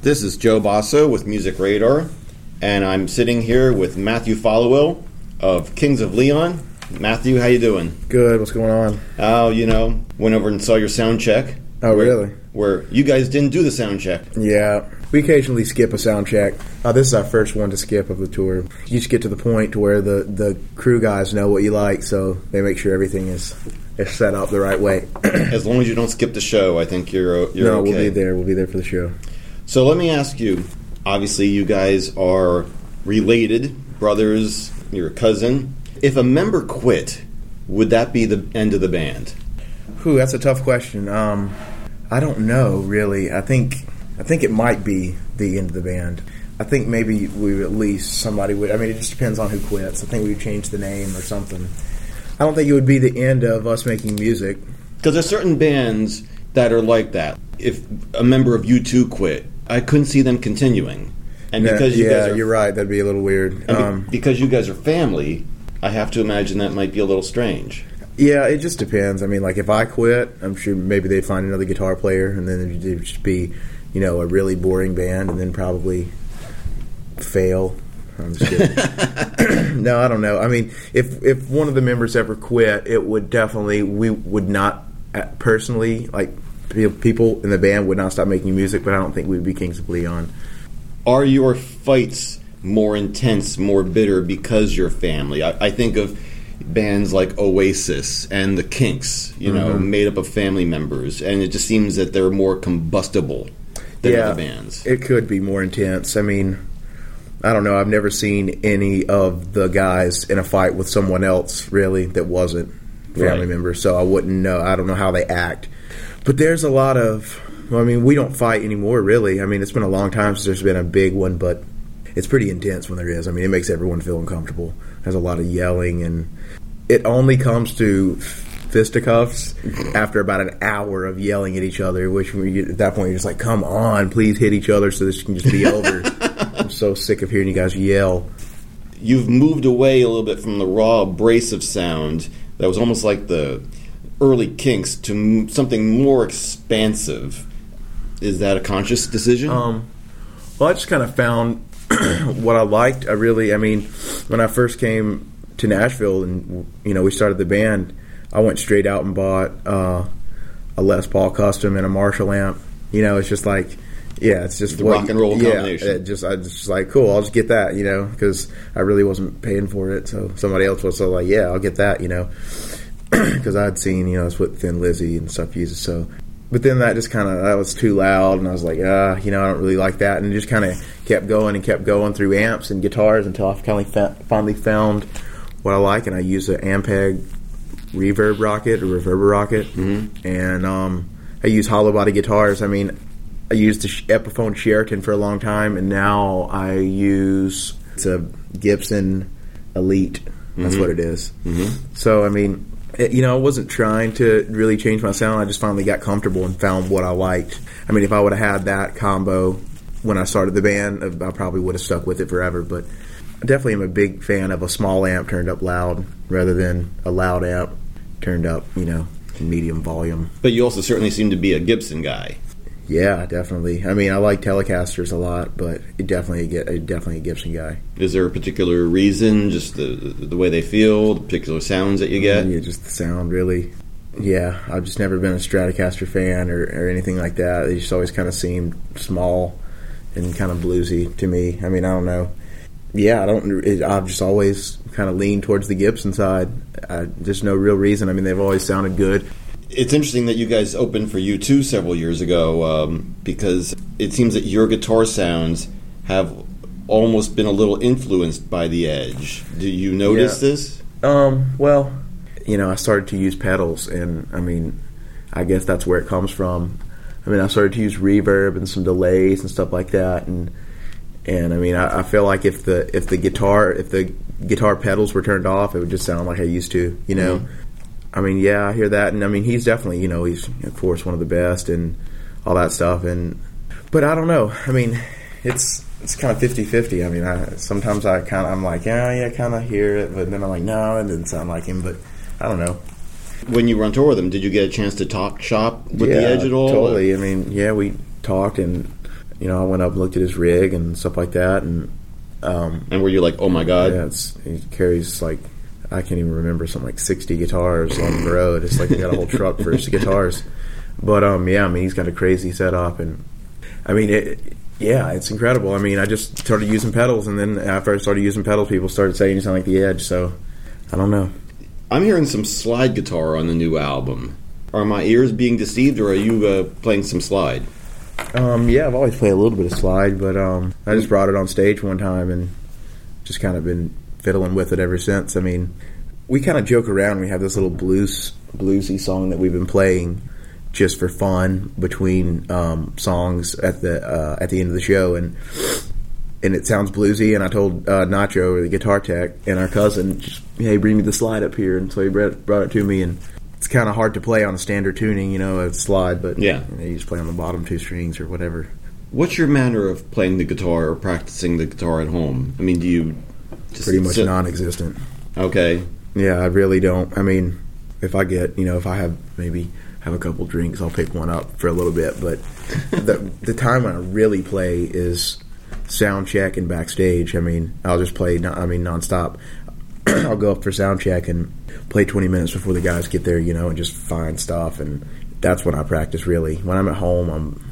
This is Joe Bosso with Music Radar, and I'm sitting here with Matthew Followill of Kings of Leon. Matthew, how you doing? Good. What's going on? Oh, you know, went over and saw your sound check. Oh, where, really? Where you guys didn't do the sound check. Yeah, we occasionally skip a sound check. Uh, this is our first one to skip of the tour. You just get to the point to where the, the crew guys know what you like, so they make sure everything is, is set up the right way. As long as you don't skip the show, I think you're you're no, okay. we'll be there. We'll be there for the show. So let me ask you. Obviously, you guys are related, brothers. You're a cousin. If a member quit, would that be the end of the band? Whew, that's a tough question. Um, I don't know really. I think I think it might be the end of the band. I think maybe we at least somebody would. I mean, it just depends on who quits. I think we'd change the name or something. I don't think it would be the end of us making music. Because there's certain bands that are like that. If a member of U2 quit, I couldn't see them continuing. And Yeah, because you yeah, guys are, you're right. That'd be a little weird. be- Um, because you guys are family, I have to imagine that might be a little strange. Yeah, it just depends. I mean, like if I quit, I'm sure maybe they'd find another guitar player, and then it'd just be, you know, a really boring band, and then probably fail. I'm just kidding. no, I don't know. I mean, if if one of the members ever quit, it would definitely we would not uh, personally like people in the band would not stop making music, but I don't think we'd be Kings of Leon. Are your fights more intense, more bitter because you're family? I, I think of bands like Oasis and the Kinks, you know, Mm-hmm. made up of family members, and it just seems that they're more combustible than Yeah. other bands. It could be more intense. I mean, I don't know. I've never seen any of the guys in a fight with someone else really that wasn't family Right. member, so I wouldn't know. I don't know how they act. But there's a lot of. Well, I mean, we don't fight anymore, really. I mean, it's been a long time since there's been a big one, but it's pretty intense when there is. I mean, it makes everyone feel uncomfortable. There's a lot of yelling, and it only comes to fisticuffs after about an hour of yelling at each other. Which we, at that point you're just like, "Come on, please hit each other so this can just be over." I'm so sick of hearing you guys yell. You've moved away a little bit from the raw, abrasive sound that was almost like the early Kinks to m- something more expansive. Is that a conscious decision? Um, well, I just kind of found what I liked. I really, I mean, when I first came to Nashville and you know we started the band, I went straight out and bought uh, a Les Paul custom and a Marshall amp. You know, it's just like, yeah, it's just The what- rock and roll yeah, combination. it just I just like, cool, I'll just get that. You know, because I really wasn't paying for it, so somebody else was so like, yeah, I'll get that. You know, because I'd seen you know it's what Thin Lizzy and stuff uses. So, but then that just kind of that was too loud, and I was like, ah, you know, I don't really like that, and it just kind of kept going and kept going through amps and guitars until I finally fa- finally found what I like, and I use an Ampeg reverb rocket or reverber rocket, mm-hmm. and um, I use hollow body guitars. I mean, I used the Epiphone Sheraton for a long time, and now I use it's a Gibson Elite. That's what it is. Mm-hmm. So I mean, you know, I wasn't trying to really change my sound. I just finally got comfortable and found what I liked. I mean, if I would have had that combo when I started the band, I probably would have stuck with it forever. But I definitely am a big fan of a small amp turned up loud rather than a loud amp turned up, you know, medium volume. but you also certainly seem to be a Gibson guy. Yeah, definitely. I mean, I like Telecasters a lot, but it definitely get definitely a Gibson guy. Is there a particular reason, just the the way they feel, the particular sounds that you get? Yeah, just the sound, really. Yeah, I've just never been a Stratocaster fan or, or anything like that. They just always kind of seemed small and kind of bluesy to me. I mean, I don't know. Yeah, I don't. It, I've just always kind of leaned towards the Gibson side. I, there's no real reason. I mean, they've always sounded good. It's interesting that you guys opened for U2 several years ago um, because it seems that your guitar sounds have almost been a little influenced by the Edge. Do you notice Yeah. this? Um, well, you know, I started to use pedals, and I mean, I guess that's where it comes from. I mean, I started to use reverb and some delays and stuff like that, and and I mean, I, I feel like if the if the guitar if the guitar pedals were turned off, it would just sound like I used to, you know. I mean, yeah, I hear that, and I mean, he's definitely, you know, he's of course one of the best and all that stuff, and but I don't know. I mean, it's it's kind of 50-50. I mean, I sometimes I kind of I'm like, yeah, yeah, kind of hear it, but then I'm like, no, it didn't sound like him, but I don't know. When you were on tour with them, did you get a chance to talk shop with yeah, the Edge at all? Totally. I mean, yeah, we talked, and you know, I went up and looked at his rig and stuff like that, and um, And were you like, oh my god? yeah, it's, he carries like I can't even remember something like sixty guitars on the road. It's like he got a whole truck for his guitars. But um, yeah, I mean, he's got a crazy setup, and I mean, it, yeah, it's incredible. I mean, I just started using pedals, and then after I started using pedals, people started saying you sound like the Edge. So I don't know. I'm hearing some slide guitar on the new album. Are my ears being deceived, or are you uh, playing some slide? Um, yeah, I've always played a little bit of slide, but um, I just brought it on stage one time and just kind of been fiddling with it ever since. I mean, we kind of joke around. We have this little blues bluesy song that we've been playing just for fun between um, songs at the uh, at the end of the show, and and it sounds bluesy. And I told uh, Nacho, the guitar tech, and our cousin, just, "Hey, bring me the slide up here." And so he brought, brought it to me, and it's kind of hard to play on a standard tuning, you know, a slide, but Yeah. you, know, you just play on the bottom two strings or whatever. What's your manner of playing the guitar or practicing the guitar at home? I mean, do you just Pretty much sit- non-existent. Okay, Yeah, I really don't. I mean, if I get, you know, if I have maybe have a couple drinks, I'll pick one up for a little bit. But the the time when I really play is sound check and backstage. I mean, I'll just play. non- I mean, nonstop. I'll go up for sound check and play 20 minutes before the guys get there, you know, and just find stuff. And that's when I practice really. When I'm at home, I'm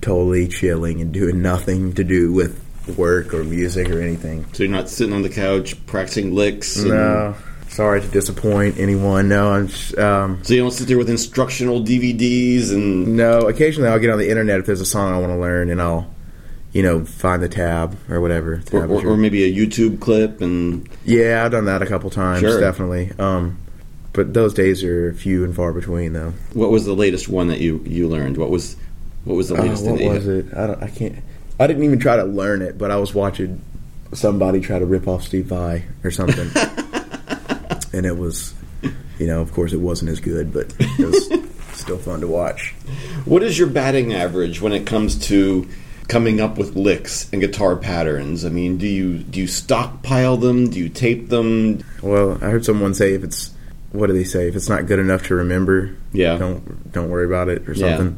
totally chilling and doing nothing to do with work or music or anything. so you're not sitting on the couch practicing licks. and- No, sorry to disappoint anyone. No, I'm just, um, So you don't sit there with instructional DVDs and no. Occasionally, I'll get on the internet if there's a song I want to learn, and I'll, you know, find the tab or whatever. or, Tab or, your- or maybe a YouTube clip and yeah, I've done that a couple times, Sure. definitely. Um, but those days are few and far between, though. what was the latest one that you you learned? What was what was the Uh, latest thing what was it? I don't. I can't. I didn't even try to learn it, but I was watching somebody try to rip off Steve Vai or something, and it was, you know, of course, it wasn't as good, but it was still fun to watch. What is your batting average when it comes to coming up with licks and guitar patterns? I mean, do you do you stockpile them? Do you tape them? Well, I heard someone say if it's what do they say? If it's not good enough to remember, Yeah. don't don't worry about it or Yeah.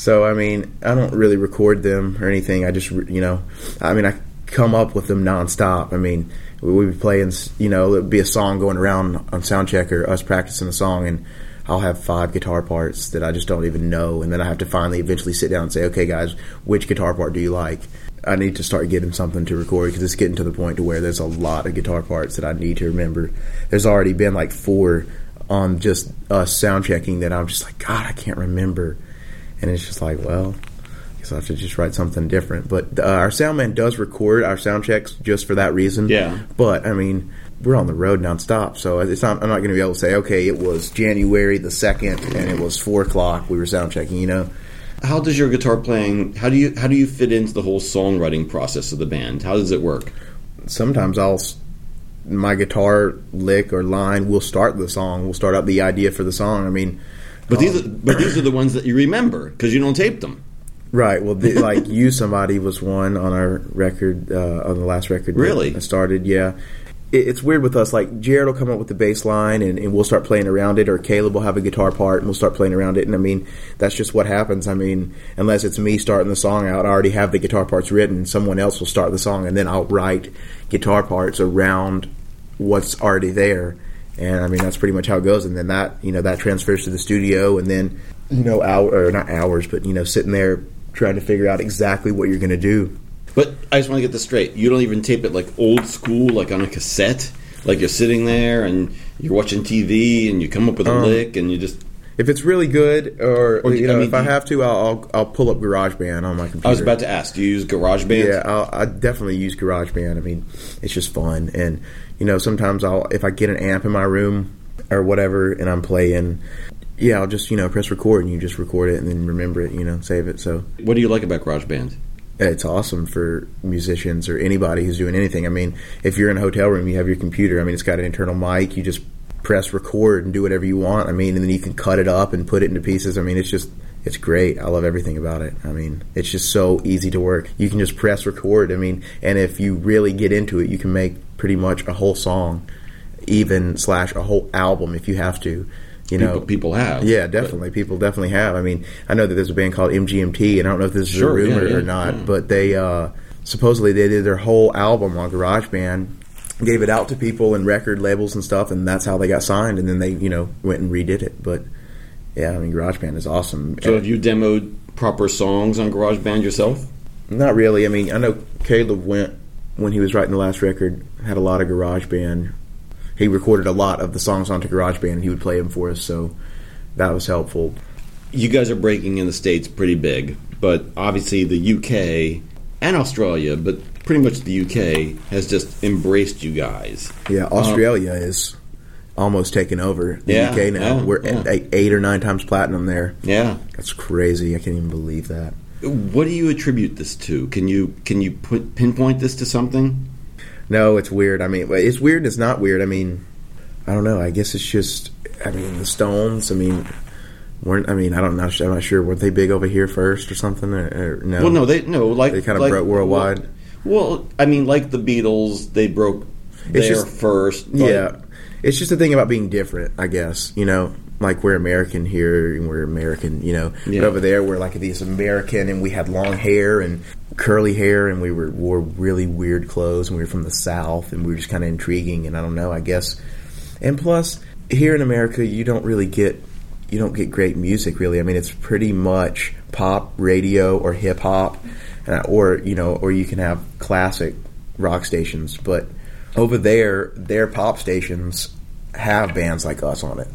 So I mean, I don't really record them or anything. I just you know, I mean, I come up with them nonstop. I mean, we would be playing, you know, it'd be a song going around on soundcheck or us practicing a song, and I'll have five guitar parts that I just don't even know, and then I have to finally eventually sit down and say, okay, guys, which guitar part do you like? I need to start getting something to record because it's getting to the point to where there's a lot of guitar parts that I need to remember. There's already been like four on just us sound checking that I'm just like, God, I can't remember, and it's just like, well, I guess I have to just write something different. But uh, our sound man does record our sound checks just for that reason. Yeah. But I mean, we're on the road nonstop, so it's not. I'm not going to be able to say, okay, it was January the second, and it was four o'clock. We were sound checking. You know, How does your guitar playing? How do you how do you fit into the whole songwriting process of the band? How does it work? sometimes I'll my guitar lick or line will start the song. We'll start out the idea for the song. I mean, But these are, but these are the ones that you remember because you don't tape them. Right. Well, the, like you, somebody was one on our record uh, on the last record. Really? I started. Yeah. It, it's weird with us. Like Jared will come up with the bass line, and, and we'll start playing around it, or Caleb will have a guitar part, and we'll start playing around it. And I mean, that's just what happens. I mean, unless it's me starting the song out, I already have the guitar parts written. Someone else will start the song, and then I'll write guitar parts around what's already there. And I mean, that's pretty much how it goes. And then that, you know, that transfers to the studio, and then, you know, hour or not hours, but you know, sitting there trying to figure out exactly what you're going to do. But I just want to get this straight. You don't even tape it like old school, like on a cassette. Like you're sitting there and you're watching TV and you come up with a Um, lick and you just. If it's really good, or, Or you I know, mean, if I have to, I'll, I'll I'll pull up GarageBand on my computer. I was about to ask. Do you use GarageBand? Yeah, I'll, I definitely use GarageBand. I mean, it's just fun, and you know, sometimes I'll if I get an amp in my room or whatever, and I'm playing, yeah, I'll just you know press record and you just record it and then remember it, you know, save it. So What do you like about GarageBand? it's awesome for musicians or anybody who's doing anything. I mean, if you're in a hotel room, you have your computer. I mean, it's got an internal mic. You just press record and do whatever you want. I mean, and then you can cut it up and put it into pieces. I mean, it's just it's great. I love everything about it. I mean, it's just so easy to work. You can just press record. I mean, and if you really get into it, you can make pretty much a whole song, even slash a whole album if you have to. You know, people have. Yeah, definitely. People definitely have. I mean, I know that there's a band called MGMT, and I don't know if this is Sure, a yeah, rumor yeah, or not, yeah. but they uh, supposedly they did their whole album on GarageBand, gave it out to people and record labels and stuff, and that's how they got signed. And then they, you know, went and redid it. But yeah, I mean, GarageBand is awesome. So have you demoed proper songs on GarageBand yourself? Not really. I mean, I know Caleb went when he was writing the last record, had a lot of GarageBand. He recorded a lot of the songs onto GarageBand, and he would play them for us, so that was helpful. You guys are breaking in the states pretty big, but obviously the UK and Australia, but pretty much the UK has just embraced you guys. Yeah, um, Australia is almost taken over the Yeah, UK now. yeah, We're yeah. eight, eight or nine times platinum there. Yeah. That's crazy. I can't even believe that. What do you attribute this to? Can you can you put, pinpoint this to something? No, it's weird. I mean, it's weird. It's not weird. I mean, I don't know. I guess it's just. I mean, the Stones. I mean, weren't. I mean, I don't know. I'm not sure. Weren't they big over here first or something? Or, or no. Well, no, they no like They kinda like- broke worldwide? Well, I mean, like the Beatles, they broke there just- first. Yeah, it's just the thing about being different, I guess. You know, like we're American here, and we're American. You know, Yeah. but over there we're like these American, and we had long hair and curly hair, and we were wore really weird clothes, and we were from the South, and we were just kind of intriguing. And I don't know, I guess. And plus, here in America, you don't really get you don't get great music really. I mean, it's pretty much pop, radio, or hip hop, uh, or you know, or you can have classic rock stations. But over there, their pop stations have bands like us on it.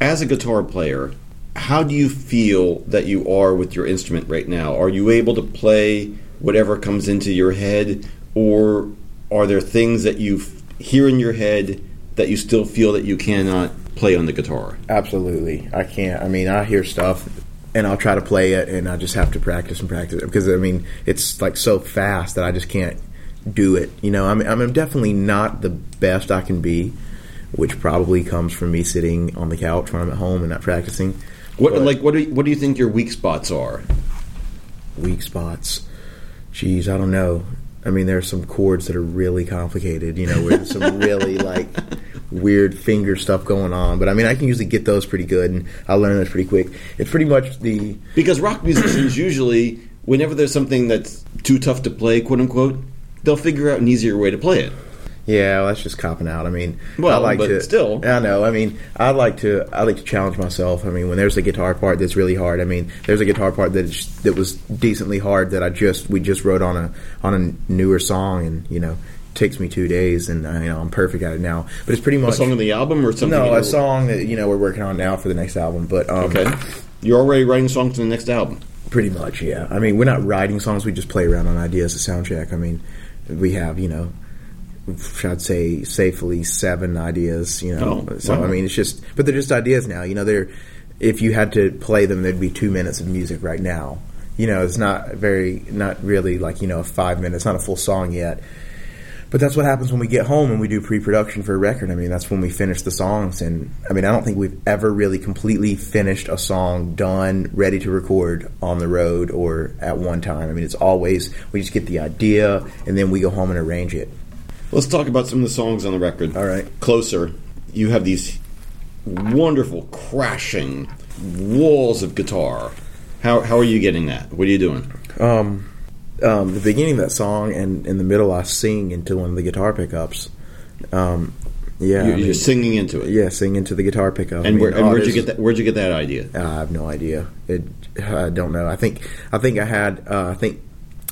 As a guitar player, how do you feel that you are with your instrument right now? Are you able to play whatever comes into your head, or are there things that you f- hear in your head that you still feel that you cannot play on the guitar? Absolutely, I can't. I mean, I hear stuff. And I'll try to play it, and I just have to practice and practice it because I mean it's like so fast that I just can't do it. You know, I'm I'm definitely not the best I can be, which probably comes from me sitting on the couch when I'm at home and not practicing. What But- like what do you, what do you think your weak spots are? weak spots. Geez, I don't know. I mean, there are some chords that are really complicated. You know, where there's some really like weird finger stuff going on. But I mean, I can usually get those pretty good, and I learn those pretty quick. It's pretty much the Because rock musicians usually, whenever there's something that's too tough to play, quote unquote, they'll figure out an easier way to play it. yeah. Well, that's just copping out. I mean, Well, I like but to still. I know. I mean, I like to I like to challenge myself. I mean, when there's a guitar part that's really hard. I mean, there's a guitar part that that was decently hard that I just we just wrote on a on a newer song, and you know. Takes me two days, and I, you know I'm perfect at it now. But it's pretty much A song on the album or something? No, you know- a song that you know we're working on now for the next album. But um, Okay. You're already writing songs for the next album. pretty much, yeah. I mean, we're not writing songs; we just play around on ideas to sound check. I mean, we have you know, I'd say safely seven ideas. You know, Oh, so wow. I mean, it's just, but they're just ideas now. You know, they're if you had to play them, there'd be two minutes of music right now. You know, it's not very, not really like you know, five minutes, not a full song yet. But that's what happens when we get home and we do pre-production for a record. I mean, that's when we finish the songs. And I mean, I don't think we've ever really completely finished a song done, ready to record on the road or at one time. I mean, it's always we just get the idea and then we go home and arrange it. Let's talk about some of the songs on the record. All right. Closer. You have these wonderful crashing walls of guitar. How, how are you getting that? What are you doing? Um, um, the beginning of that song and in the middle, I sing into one of the guitar pickups. Um, yeah, You're, I mean, you're singing into it. yeah, sing into the guitar pickup. I And, mean, where, and oh, where'd you get that? Where'd you get that idea? I have no idea. It, I don't know. I think I think I had. Uh, I think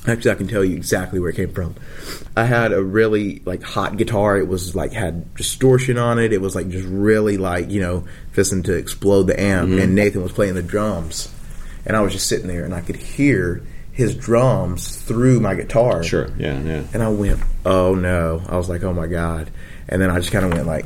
actually I can tell you exactly where it came from. I had a really like hot guitar. It was like had distortion on it. It was like just really like you know fisting to explode the amp. Mm-hmm. And Nathan was playing the drums, and I was just sitting there and I could hear his drums through my guitar. Sure. Yeah. Yeah. And I went, oh no. I was like, oh my God. And then I just kind of went like,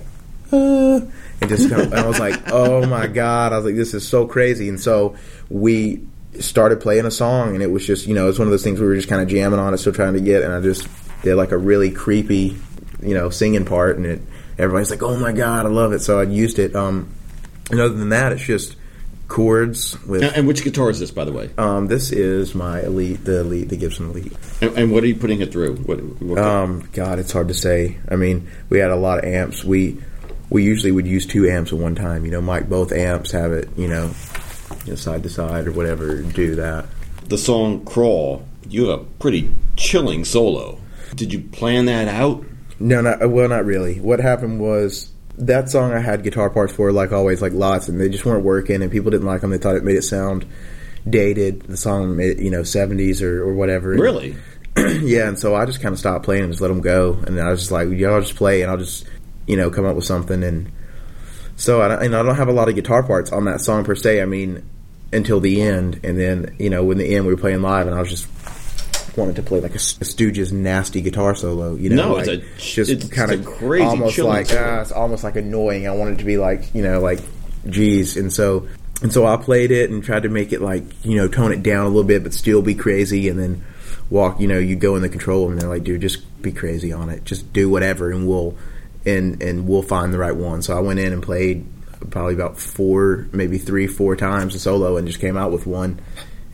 uh, and just kind of, and I was like, oh my God. I was like, this is so crazy. And so we started playing a song and it was just, you know, it's one of those things we were just kind of jamming on it, still trying to get. And I just did like a really creepy, you know, singing part. And it, everybody's like, oh my God, I love it. So I used it. Um, and other than that, it's just chords with, And, and which guitar is this, by the way? um, this is my Elite, the Elite, the Gibson Elite. And, and what are you putting it through? What, what Um, God, it's hard to say. I mean, we had a lot of amps. We we usually would use two amps at one time. You know, mic both amps, have it, you know, you know, side to side or whatever. Do that. The song "Crawl," you have a pretty chilling solo. Did you plan that out? No, not well, not really. What happened was that song I had guitar parts for, like always, like lots, and they just weren't working, and people didn't like them. They thought it made it sound dated. The song made it, you know, seventies or, or whatever. Really? yeah, and so I just kind of stopped playing and just let them go. And I was just like, yeah, I'll just play and I'll just, you know, come up with something. And so I, don't- and I don't have a lot of guitar parts on that song per se. I mean, until the end, and then you know, when the end we were playing live, and I was just wanted to play like a, Stooges nasty guitar solo. You know, No, like, it's a- just it's kind a of crazy almost like ah, it's almost like annoying. I wanted it to be like you know, like geez, and so. And so I played it and tried to make it like you know tone it down a little bit, but still be crazy. And then walk, you know, you go in the control room and they're like, dude, just be crazy on it. Just do whatever and we'll and and we'll find the right one. So I went in and played probably about four, maybe three, four times a solo and just came out with one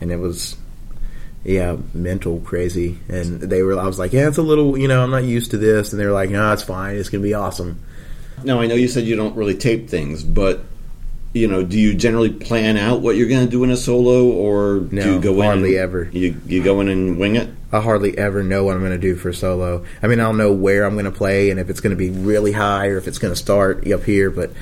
and it was yeah, mental crazy. And they were I was like, Yeah, it's a little you know, I'm not used to this and they were like, No, it's fine, it's gonna be awesome. Now I know you said you don't really tape things, but you know, do you generally plan out what you're going to do in a solo, or do you go hardly in? ever. You you go in and wing it. I hardly ever know what I'm going to do for solo. I mean, I'll know where I'm going to play and if it's going to be really high or if it's going to start up here, but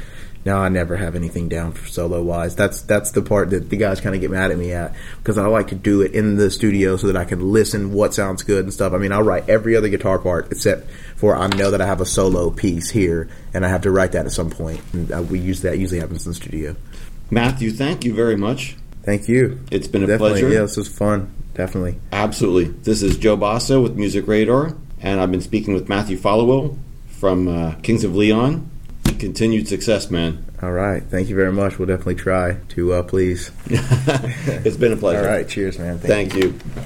no, I never have anything down for solo wise. That's that's the part that the guys kind of get mad at me at because I like to do it in the studio so that I can listen what sounds good and stuff. I mean, I'll write every other guitar part except for I know that I have a solo piece here and I have to write that at some point. And uh, we use that usually happens in the studio. Matthew, thank you very much. Thank you. It's been a Definitely, pleasure. yeah, this was fun. Definitely. Absolutely. This is Joe Bosso with Music Radar, and I've been speaking with Matthew Followill from uh, Kings of Leon. Continued success, man. All right. Thank you very much. We'll definitely try to uh, please. it's been a pleasure. All right. Cheers, man. Thank you. Thank you.